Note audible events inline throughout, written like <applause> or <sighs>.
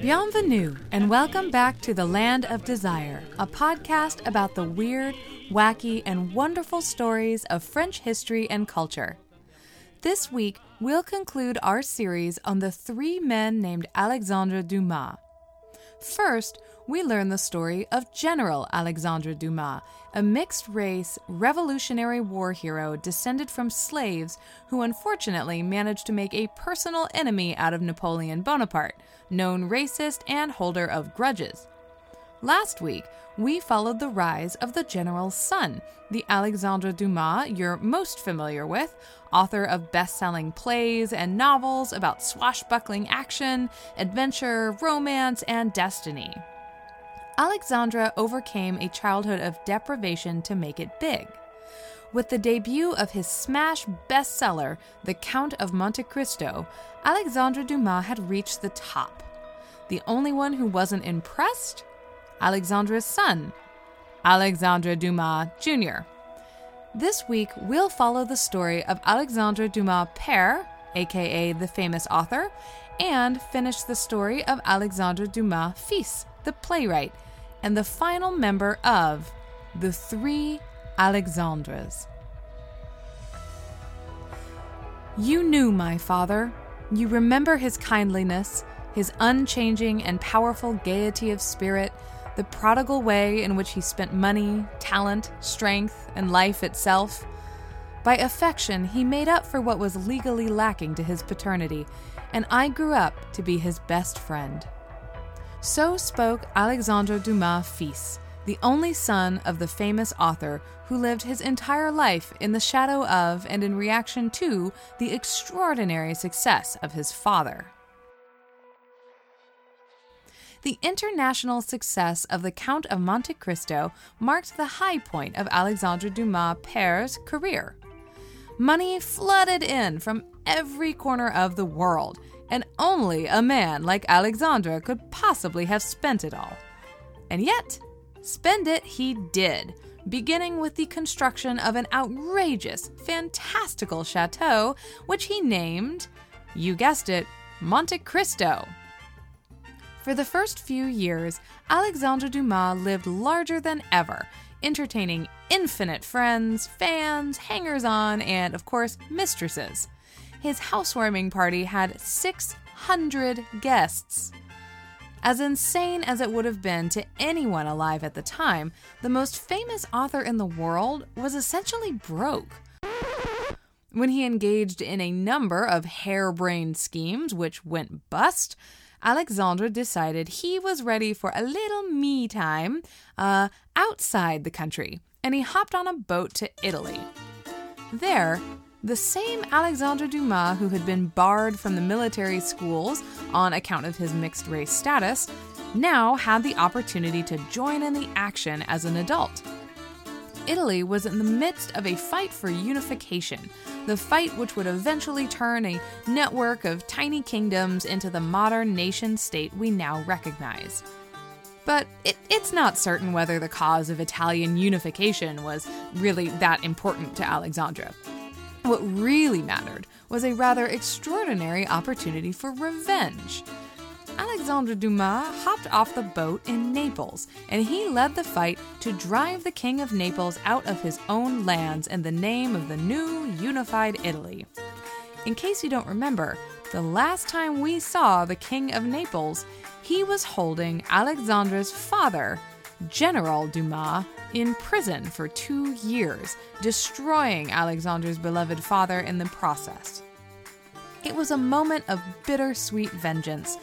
Bienvenue, and welcome back to The Land of Desire, a podcast about the weird, wacky, and wonderful stories of French history and culture. This week, we'll conclude our series on the three men named Alexandre Dumas. First, we learn the story of General Alexandre Dumas, a mixed race Revolutionary War hero descended from slaves who unfortunately managed to make a personal enemy out of Napoleon Bonaparte, known racist and holder of grudges. Last week, we followed the rise of the general's son, the Alexandre Dumas you're most familiar with, author of best selling plays and novels about swashbuckling action, adventure, romance, and destiny. Alexandre overcame a childhood of deprivation to make it big. With the debut of his smash bestseller, The Count of Monte Cristo, Alexandre Dumas had reached the top. The only one who wasn't impressed? Alexandre's son, Alexandre Dumas Jr. This week, we'll follow the story of Alexandre Dumas Père, aka the famous author, and finish the story of Alexandre Dumas Fils, the playwright, and the final member of the Three Alexandres. You knew my father. You remember his kindliness, his unchanging and powerful gaiety of spirit, the prodigal way in which he spent money, talent, strength, and life itself. By affection, he made up for what was legally lacking to his paternity, and I grew up to be his best friend. So spoke Alexandre Dumas fils, the only son of the famous author who lived his entire life in the shadow of and in reaction to the extraordinary success of his father. The international success of The Count of Monte Cristo marked the high point of Alexandre Dumas Père's career. Money flooded in from every corner of the world, and only a man like Alexandre could possibly have spent it all. And yet, spend it he did, beginning with the construction of an outrageous, fantastical chateau, which he named, you guessed it, Monte Cristo. For the first few years, Alexandre Dumas lived larger than ever, entertaining infinite friends, fans, hangers on, and, of course, mistresses his housewarming party had 600 guests. As insane as it would have been to anyone alive at the time, the most famous author in the world was essentially broke. When he engaged in a number of harebrained schemes which went bust, Alexandre decided he was ready for a little me time uh, outside the country, and he hopped on a boat to Italy. There, the same Alexandre Dumas who had been barred from the military schools on account of his mixed race status now had the opportunity to join in the action as an adult. Italy was in the midst of a fight for unification, the fight which would eventually turn a network of tiny kingdoms into the modern nation state we now recognize. But it, it's not certain whether the cause of Italian unification was really that important to Alexandre. What really mattered was a rather extraordinary opportunity for revenge. Alexandre Dumas hopped off the boat in Naples, and he led the fight to drive the King of Naples out of his own lands in the name of the new unified Italy. In case you don't remember, the last time we saw the King of Naples, he was holding Alexandre's father, General Dumas, in prison for two years, destroying Alexandre's beloved father in the process. It was a moment of bittersweet vengeance,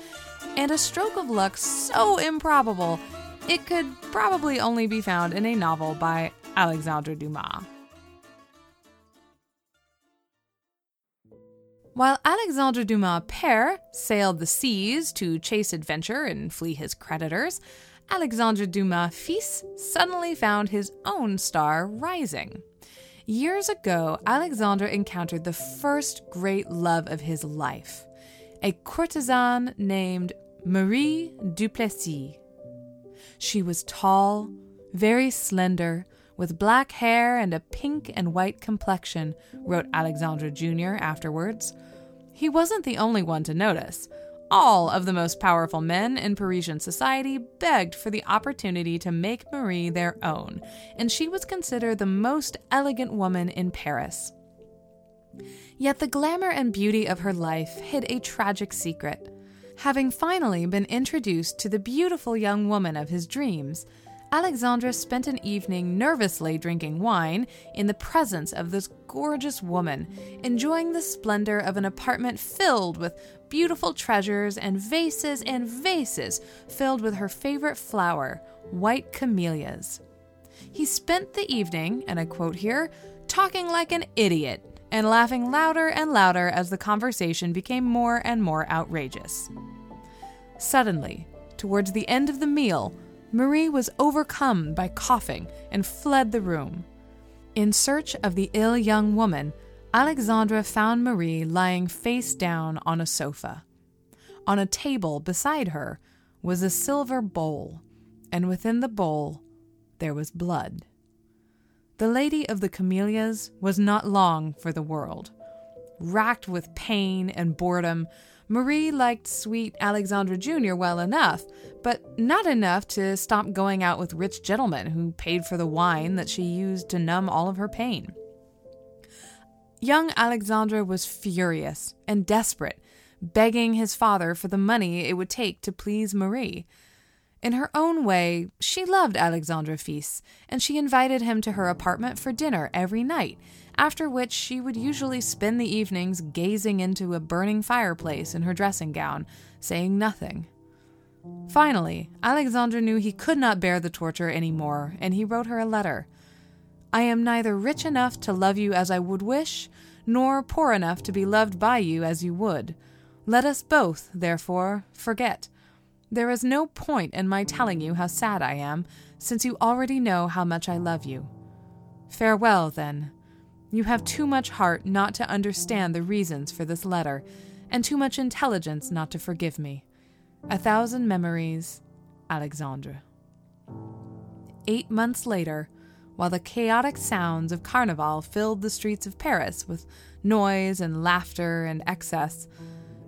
and a stroke of luck so improbable it could probably only be found in a novel by Alexandre Dumas. While Alexandre Dumas père sailed the seas to chase adventure and flee his creditors, Alexandre Dumas fils suddenly found his own star rising. Years ago, Alexandre encountered the first great love of his life. a courtesan named Marie Duplessis. She was tall, very slender, with black hair and a pink and white complexion, wrote Alexandre Jr. afterwards. He wasn't the only one to notice. All of the most powerful men in Parisian society begged for the opportunity to make Marie their own, and she was considered the most elegant woman in Paris. Yet the glamour and beauty of her life hid a tragic secret. Having finally been introduced to the beautiful young woman of his dreams, Alexandre spent an evening nervously drinking wine in the presence of this gorgeous woman, enjoying the splendor of an apartment filled with beautiful treasures and vases and vases filled with her favorite flower, white camellias. He spent the evening, and I quote here, talking like an idiot and laughing louder and louder as the conversation became more and more outrageous. Suddenly, towards the end of the meal, Marie was overcome by coughing and fled the room. In search of the ill young woman, Alexandre found Marie lying face down on a sofa. On a table beside her was a silver bowl, and within the bowl there was blood. The Lady of the Camellias was not long for the world. Racked with pain and boredom, Marie liked sweet Alexandre Jr. well enough, but not enough to stop going out with rich gentlemen who paid for the wine that she used to numb all of her pain. Young Alexandre was furious and desperate, begging his father for the money it would take to please Marie. In her own way, she loved Alexandre Fils, and she invited him to her apartment for dinner every night after which she would usually spend the evenings gazing into a burning fireplace in her dressing gown, saying nothing. Finally, Alexandre knew he could not bear the torture any more, and he wrote her a letter. I am neither rich enough to love you as I would wish, nor poor enough to be loved by you as you would. Let us both, therefore, forget. There is no point in my telling you how sad I am, since you already know how much I love you. Farewell, then. You have too much heart not to understand the reasons for this letter, and too much intelligence not to forgive me. A thousand memories, Alexandre. Eight months later, while the chaotic sounds of Carnival filled the streets of Paris with noise and laughter and excess,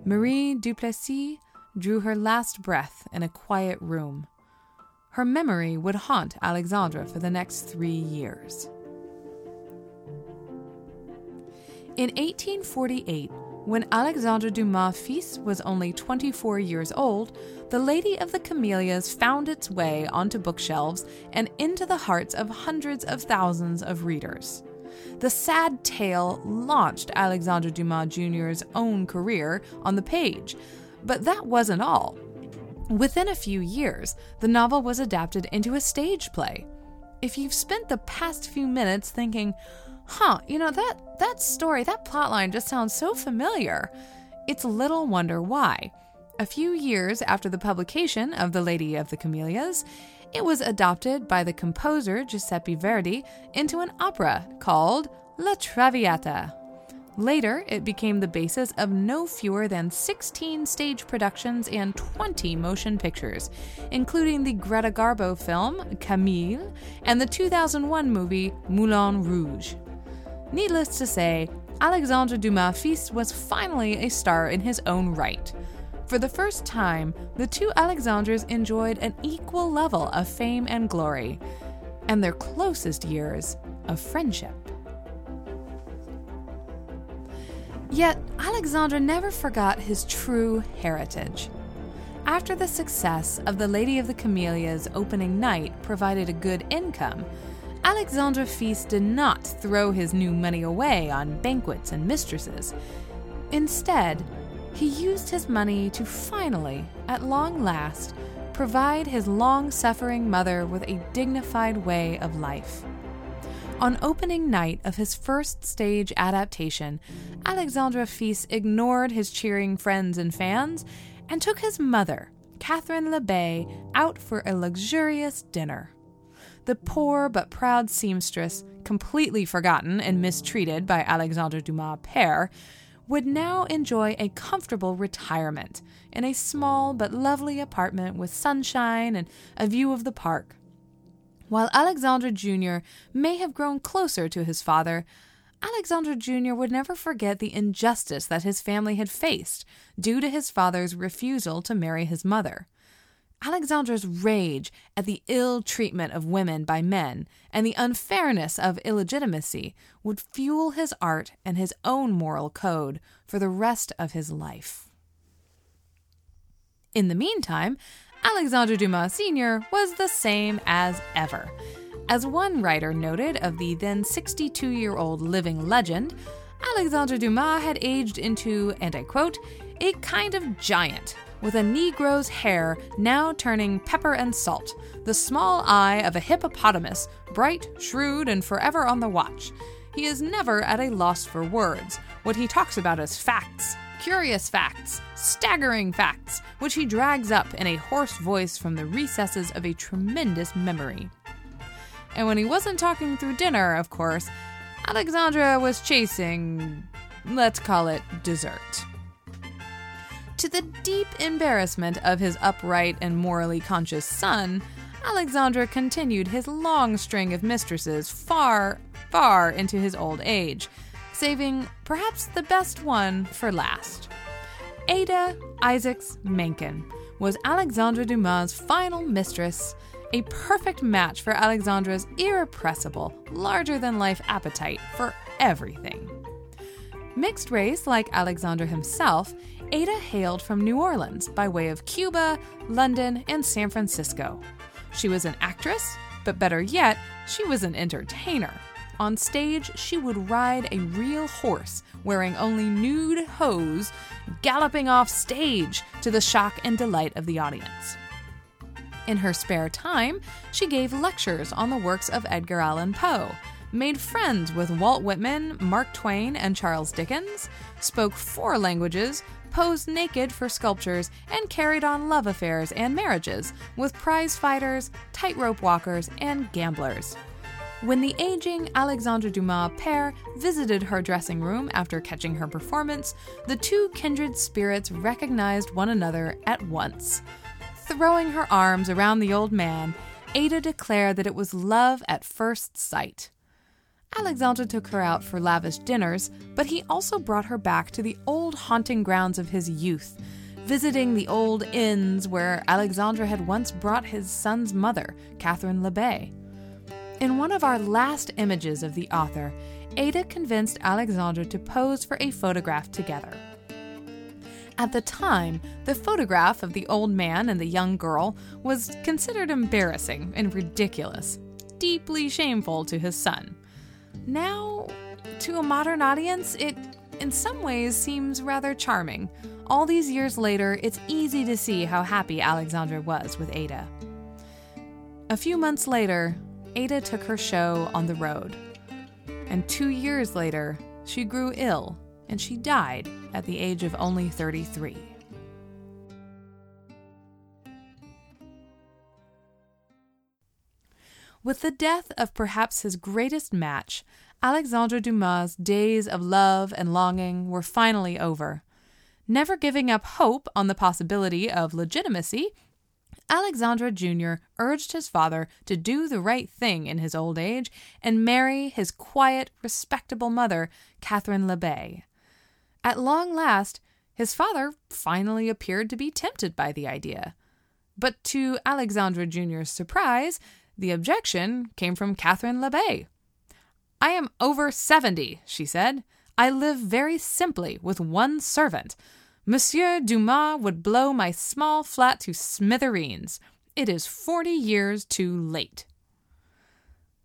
Marie Duplessis drew her last breath in a quiet room. Her memory would haunt Alexandre for the next three years. In 1848, when Alexandre Dumas Fils was only 24 years old, The Lady of the Camellias found its way onto bookshelves and into the hearts of hundreds of thousands of readers. The sad tale launched Alexandre Dumas Jr.'s own career on the page, but that wasn't all. Within a few years, the novel was adapted into a stage play. If you've spent the past few minutes thinking, huh, you know, that, that story, that plotline just sounds so familiar. It's little wonder why. A few years after the publication of The Lady of the Camellias, it was adopted by the composer Giuseppe Verdi into an opera called La Traviata. Later, it became the basis of no fewer than 16 stage productions and 20 motion pictures, including the Greta Garbo film Camille and the 2001 movie Moulin Rouge. Needless to say, Alexandre Dumas Fils was finally a star in his own right. For the first time, the two Alexandres enjoyed an equal level of fame and glory, and their closest years of friendship. Yet, Alexandre never forgot his true heritage. After the success of The Lady of the Camellias opening night provided a good income, Alexandre Fils did not throw his new money away on banquets and mistresses. Instead, he used his money to finally, at long last, provide his long suffering mother with a dignified way of life. On opening night of his first stage adaptation, Alexandre Fils ignored his cheering friends and fans and took his mother, Catherine Labay, out for a luxurious dinner the poor but proud seamstress, completely forgotten and mistreated by Alexandre Dumas père, would now enjoy a comfortable retirement in a small but lovely apartment with sunshine and a view of the park. While Alexander Jr. may have grown closer to his father, Alexander Jr. would never forget the injustice that his family had faced due to his father's refusal to marry his mother. Alexander's rage at the ill treatment of women by men and the unfairness of illegitimacy would fuel his art and his own moral code for the rest of his life. In the meantime, Alexandre Dumas Sr. was the same as ever. As one writer noted of the then 62 year old living legend, Alexandre Dumas had aged into, and I quote, a kind of giant with a Negro's hair now turning pepper and salt, the small eye of a hippopotamus, bright, shrewd, and forever on the watch. He is never at a loss for words. What he talks about is facts, curious facts, staggering facts, which he drags up in a hoarse voice from the recesses of a tremendous memory. And when he wasn't talking through dinner, of course, Alexandre was chasing, let's call it dessert. To the deep embarrassment of his upright and morally conscious son, Alexandre continued his long string of mistresses far, far into his old age, saving perhaps the best one for last. Ada Isaacs Menken was Alexandre Dumas' final mistress, a perfect match for Alexandre's irrepressible, larger than life appetite for everything. Mixed race like Alexandre himself, Ada hailed from New Orleans by way of Cuba, London, and San Francisco. She was an actress, but better yet, she was an entertainer. On stage, she would ride a real horse, wearing only nude hose, galloping off stage to the shock and delight of the audience. In her spare time, she gave lectures on the works of Edgar Allan Poe, made friends with Walt Whitman, Mark Twain, and Charles Dickens, spoke four languages, posed naked for sculptures, and carried on love affairs and marriages with prize fighters, tightrope walkers, and gamblers. When the aging Alexandre Dumas père visited her dressing room after catching her performance, the two kindred spirits recognized one another at once. Throwing her arms around the old man, Ada declared that it was love at first sight. Alexandre took her out for lavish dinners, but he also brought her back to the old haunting grounds of his youth, visiting the old inns where Alexandre had once brought his son's mother, Catherine Labay. In one of our last images of the author, Ada convinced Alexandre to pose for a photograph together. At the time, the photograph of the old man and the young girl was considered embarrassing and ridiculous, deeply shameful to his son. Now, to a modern audience, it in some ways seems rather charming. All these years later, it's easy to see how happy Alexandre was with Ada. A few months later, Ada took her show on the road. And two years later, she grew ill and she died at the age of only 33. With the death of perhaps his greatest match, Alexandre Dumas' days of love and longing were finally over. Never giving up hope on the possibility of legitimacy, Alexandre Jr. urged his father to do the right thing in his old age and marry his quiet, respectable mother, Catherine Labay. At long last, his father finally appeared to be tempted by the idea. But to Alexandre Jr.'s surprise, the objection came from Catherine Labay. I am over 70, she said. I live very simply with one servant. Monsieur Dumas would blow my small flat to smithereens. It is 40 years too late.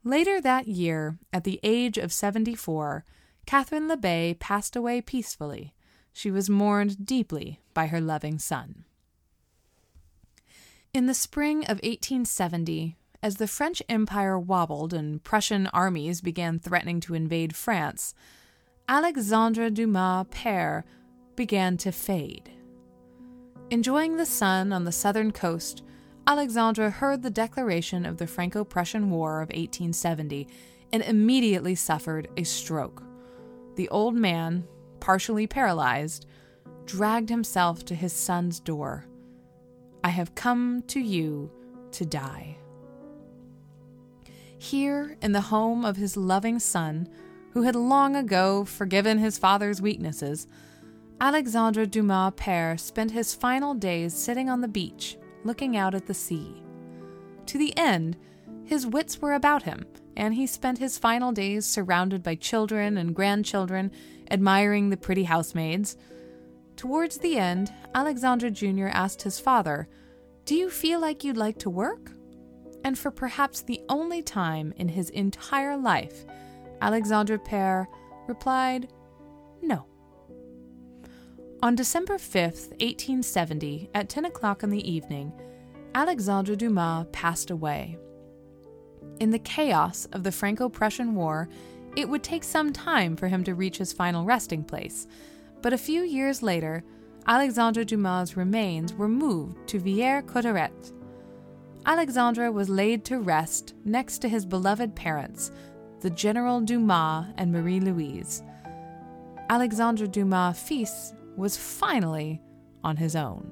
Later that year, at the age of 74, Catherine Labay passed away peacefully. She was mourned deeply by her loving son. In the spring of 1870, as the French Empire wobbled and Prussian armies began threatening to invade France, Alexandre Dumas père began to fade. Enjoying the sun on the southern coast, Alexandre heard the declaration of the Franco Prussian War of 1870 and immediately suffered a stroke. The old man, partially paralyzed, dragged himself to his son's door. I have come to you to die. Here, in the home of his loving son, who had long ago forgiven his father's weaknesses, Alexandre Dumas père spent his final days sitting on the beach, looking out at the sea. To the end, his wits were about him, and he spent his final days surrounded by children and grandchildren, admiring the pretty housemaids. Towards the end, Alexandre Jr. asked his father, Do you feel like you'd like to work? And for perhaps the only time in his entire life, Alexandre Père replied, No. On December 5, 1870, at 10 o'clock in the evening, Alexandre Dumas passed away. In the chaos of the Franco Prussian War, it would take some time for him to reach his final resting place, but a few years later, Alexandre Dumas' remains were moved to Villers-Cotterêts. Alexandre was laid to rest next to his beloved parents, the General Dumas and Marie Louise. Alexandre Dumas fils was finally on his own.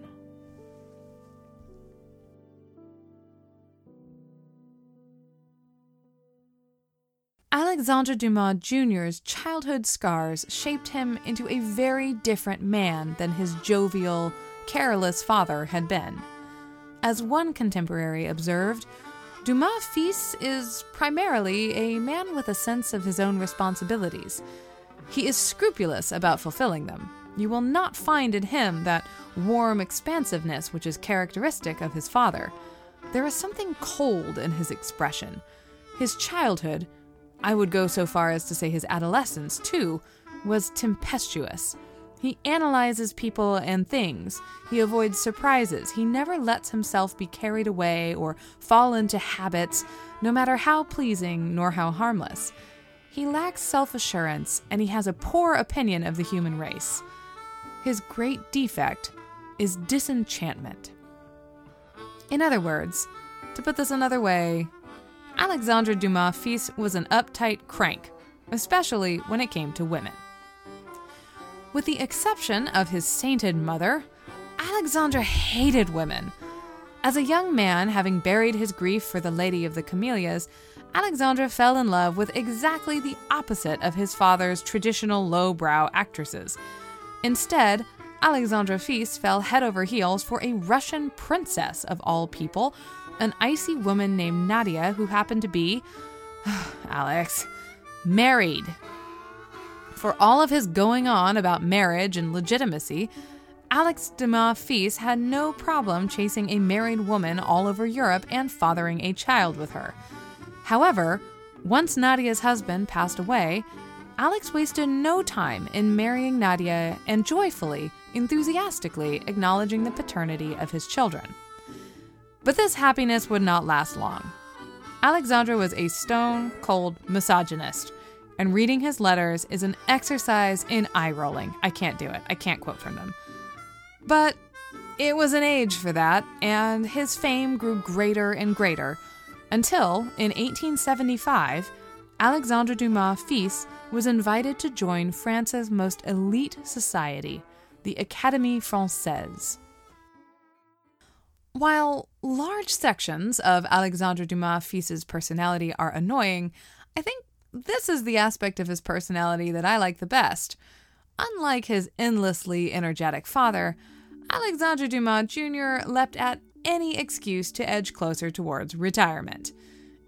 Alexandre Dumas Jr.'s childhood scars shaped him into a very different man than his jovial, careless father had been. As one contemporary observed, Dumas fils is primarily a man with a sense of his own responsibilities. He is scrupulous about fulfilling them. You will not find in him that warm expansiveness which is characteristic of his father. There is something cold in his expression. His childhood, I would go so far as to say his adolescence, too, was tempestuous. He analyzes people and things. He avoids surprises. He never lets himself be carried away or fall into habits, no matter how pleasing nor how harmless. He lacks self assurance and he has a poor opinion of the human race. His great defect is disenchantment. In other words, to put this another way, Alexandre Dumas fils was an uptight crank, especially when it came to women. With the exception of his sainted mother, Alexandre hated women. As a young man, having buried his grief for the Lady of the Camellias, Alexandre fell in love with exactly the opposite of his father's traditional lowbrow actresses. Instead, Alexandre fils fell head over heels for a Russian princess of all people, an icy woman named Nadia who happened to be, <sighs> Alex, married. For all of his going on about marriage and legitimacy, Alex Dumas fils had no problem chasing a married woman all over Europe and fathering a child with her. However, once Nadia's husband passed away, Alex wasted no time in marrying Nadia and joyfully, enthusiastically acknowledging the paternity of his children. But this happiness would not last long. Alexandre was a stone cold misogynist, and reading his letters is an exercise in eye rolling. I can't do it, I can't quote from them. But it was an age for that, and his fame grew greater and greater until, in 1875, Alexandre Dumas fils was invited to join France's most elite society, the Académie Française. While large sections of Alexandre Dumas fils's personality are annoying, I think this is the aspect of his personality that I like the best. Unlike his endlessly energetic father, Alexandre Dumas Jr. leapt at any excuse to edge closer towards retirement.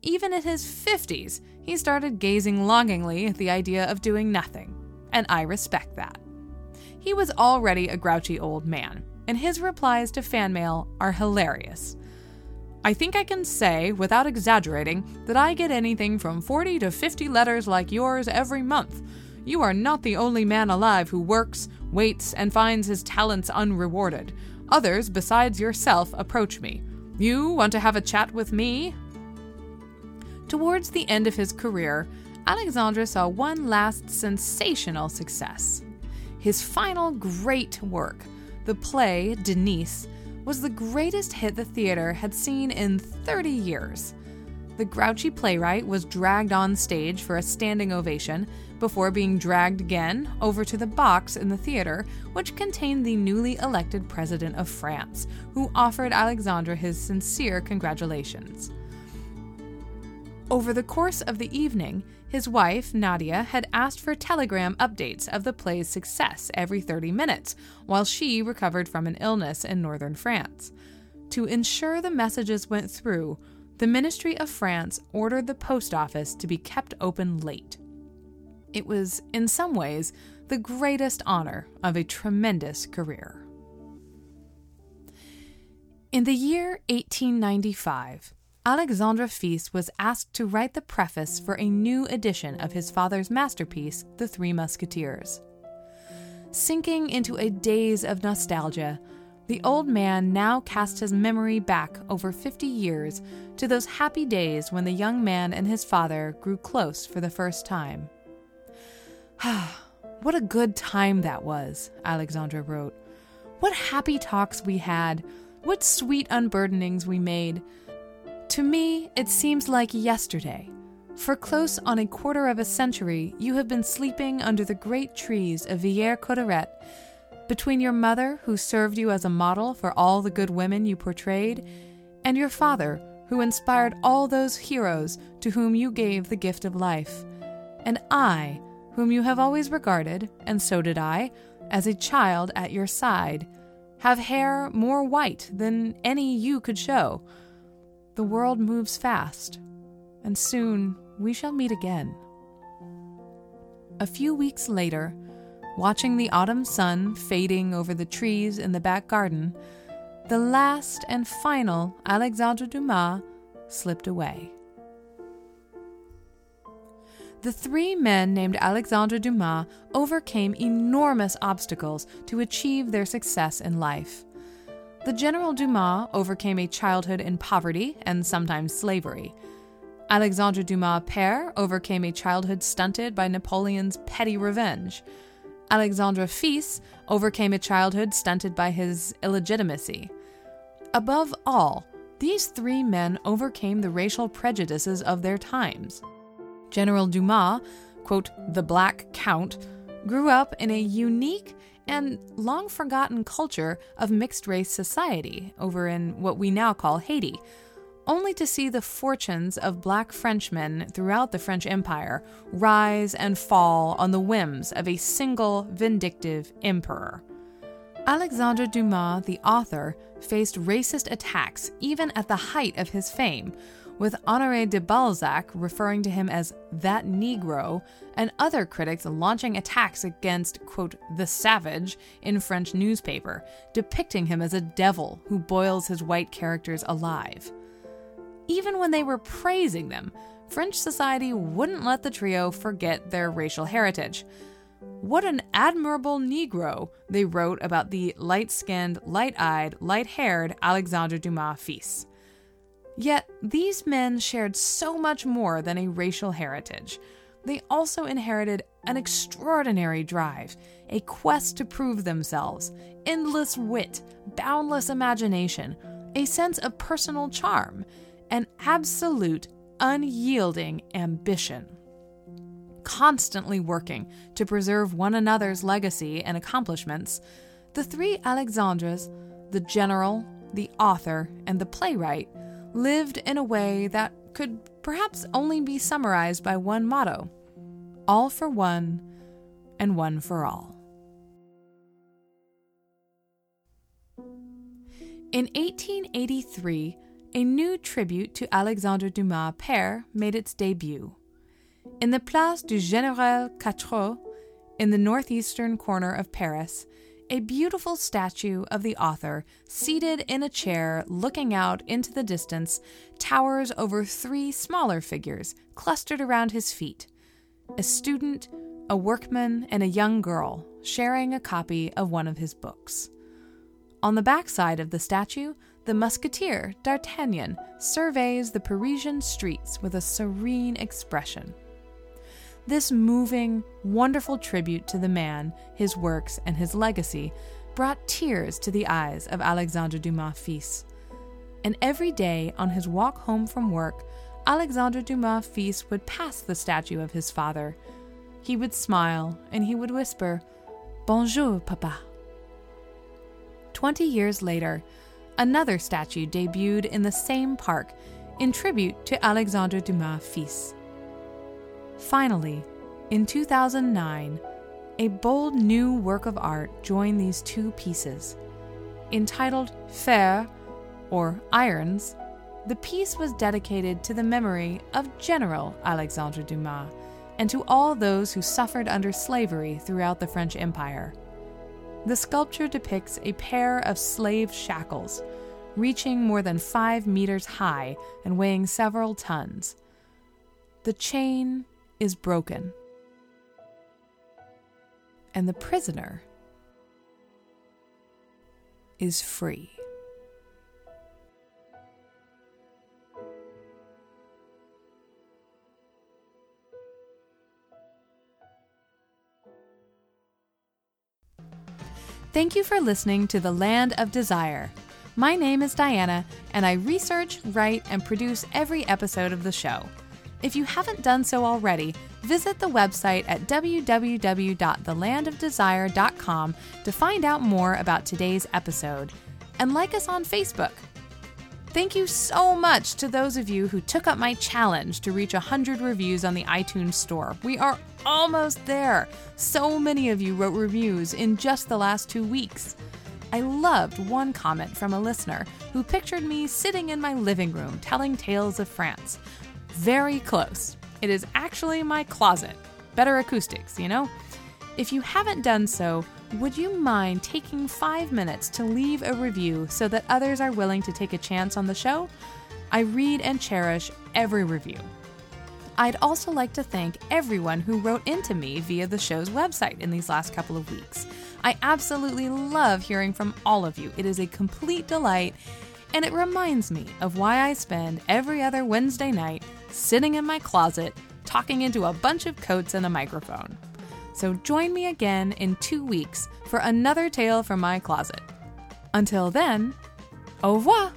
Even in his 50s, he started gazing longingly at the idea of doing nothing, and I respect that. He was already a grouchy old man, and his replies to fan mail are hilarious. I think I can say, without exaggerating, that I get anything from 40 to 50 letters like yours every month. You are not the only man alive who works, waits, and finds his talents unrewarded. Others, besides yourself, approach me. You want to have a chat with me? Towards the end of his career, Alexandre saw one last sensational success. His final great work, the play, Denise, was the greatest hit the theater had seen in 30 years. the grouchy playwright was dragged on stage for a standing ovation before being dragged again over to the box in the theater, which contained the newly elected president of France, who offered Alexandre his sincere congratulations. Over the course of the evening, his wife, Nadia, had asked for telegram updates of the play's success every 30 minutes while she recovered from an illness in northern France. To ensure the messages went through, the Ministry of France ordered the post office to be kept open late. It was, in some ways, the greatest honor of a tremendous career. In the year 1895, Alexandre Fils was asked to write the preface for a new edition of his father's masterpiece, The Three Musketeers. Sinking into a daze of nostalgia, the old man now cast his memory back over 50 years to those happy days when the young man and his father grew close for the first time. <sighs> What a good time that was, Alexandre wrote. What happy talks we had, what sweet unburdenings we made. To me, it seems like yesterday. For close on a quarter of a century, you have been sleeping under the great trees of Villers Cotterêts between your mother, who served you as a model for all the good women you portrayed, and your father, who inspired all those heroes to whom you gave the gift of life, and I, whom you have always regarded, and so did I, as a child at your side, have hair more white than any you could show. The world moves fast, and soon we shall meet again. A few weeks later, watching the autumn sun fading over the trees in the back garden, the last and final Alexandre Dumas slipped away. The three men named Alexandre Dumas overcame enormous obstacles to achieve their success in life. The General Dumas overcame a childhood in poverty and sometimes slavery. Alexandre Dumas père overcame a childhood stunted by Napoleon's petty revenge. Alexandre Fils overcame a childhood stunted by his illegitimacy. Above all, these three men overcame the racial prejudices of their times. General Dumas, quote, the Black Count, grew up in a unique and long forgotten culture of mixed race society over in what we now call Haiti, only to see the fortunes of black Frenchmen throughout the French Empire rise and fall on the whims of a single vindictive emperor. Alexandre Dumas, the author, faced racist attacks even at the height of his fame, with Honoré de Balzac referring to him as that Negro, and other critics launching attacks against, quote, the savage in French newspaper, depicting him as a devil who boils his white characters alive. Even when they were praising them, French society wouldn't let the trio forget their racial heritage. What an admirable Negro, they wrote about the light skinned, light eyed, light haired Alexandre Dumas Fils. Yet, these men shared so much more than a racial heritage. They also inherited an extraordinary drive, a quest to prove themselves, endless wit, boundless imagination, a sense of personal charm, an absolute, unyielding ambition. Constantly working to preserve one another's legacy and accomplishments, the three Alexandres, the general, the author, and the playwright, lived in a way that could perhaps only be summarized by one motto all for one and one for all. In 1883, a new tribute to Alexandre Dumas père made its debut. In the Place du Général Catroux, in the northeastern corner of Paris, a beautiful statue of the author, seated in a chair looking out into the distance, towers over three smaller figures clustered around his feet a student, a workman, and a young girl sharing a copy of one of his books. On the back side of the statue, the musketeer, D'Artagnan, surveys the Parisian streets with a serene expression. This moving, wonderful tribute to the man, his works, and his legacy brought tears to the eyes of Alexandre Dumas Fils. And every day on his walk home from work, Alexandre Dumas fils would pass the statue of his father. He would smile and he would whisper, Bonjour, papa. Twenty years later, another statue debuted in the same park in tribute to Alexandre Dumas fils. Finally, in 2009, a bold new work of art joined these two pieces. Entitled Fers, or Irons, the piece was dedicated to the memory of General Alexandre Dumas and to all those who suffered under slavery throughout the French Empire. The sculpture depicts a pair of slave shackles, reaching more than five meters high and weighing several tons. The chain is broken, and the prisoner is free. Thank you for listening to The Land of Desire. My name is Diana, and I research, write, and produce every episode of the show. If you haven't done so already, visit the website at www.thelandofdesire.com to find out more about today's episode, and like us on Facebook. Thank you so much to those of you who took up my challenge to reach 100 reviews on the iTunes Store. We are almost there. So many of you wrote reviews in just the last two weeks. I loved one comment from a listener who pictured me sitting in my living room telling tales of France. Very close. It is actually my closet. Better acoustics, you know? If you haven't done so, would you mind taking five minutes to leave a review so that others are willing to take a chance on the show? I read and cherish every review. I'd also like to thank everyone who wrote into me via the show's website in these last couple of weeks. I absolutely love hearing from all of you. It is a complete delight, and it reminds me of why I spend every other Wednesday night sitting in my closet talking into a bunch of coats and a microphone. So join me again in two weeks for another tale from my closet. Until then, au revoir!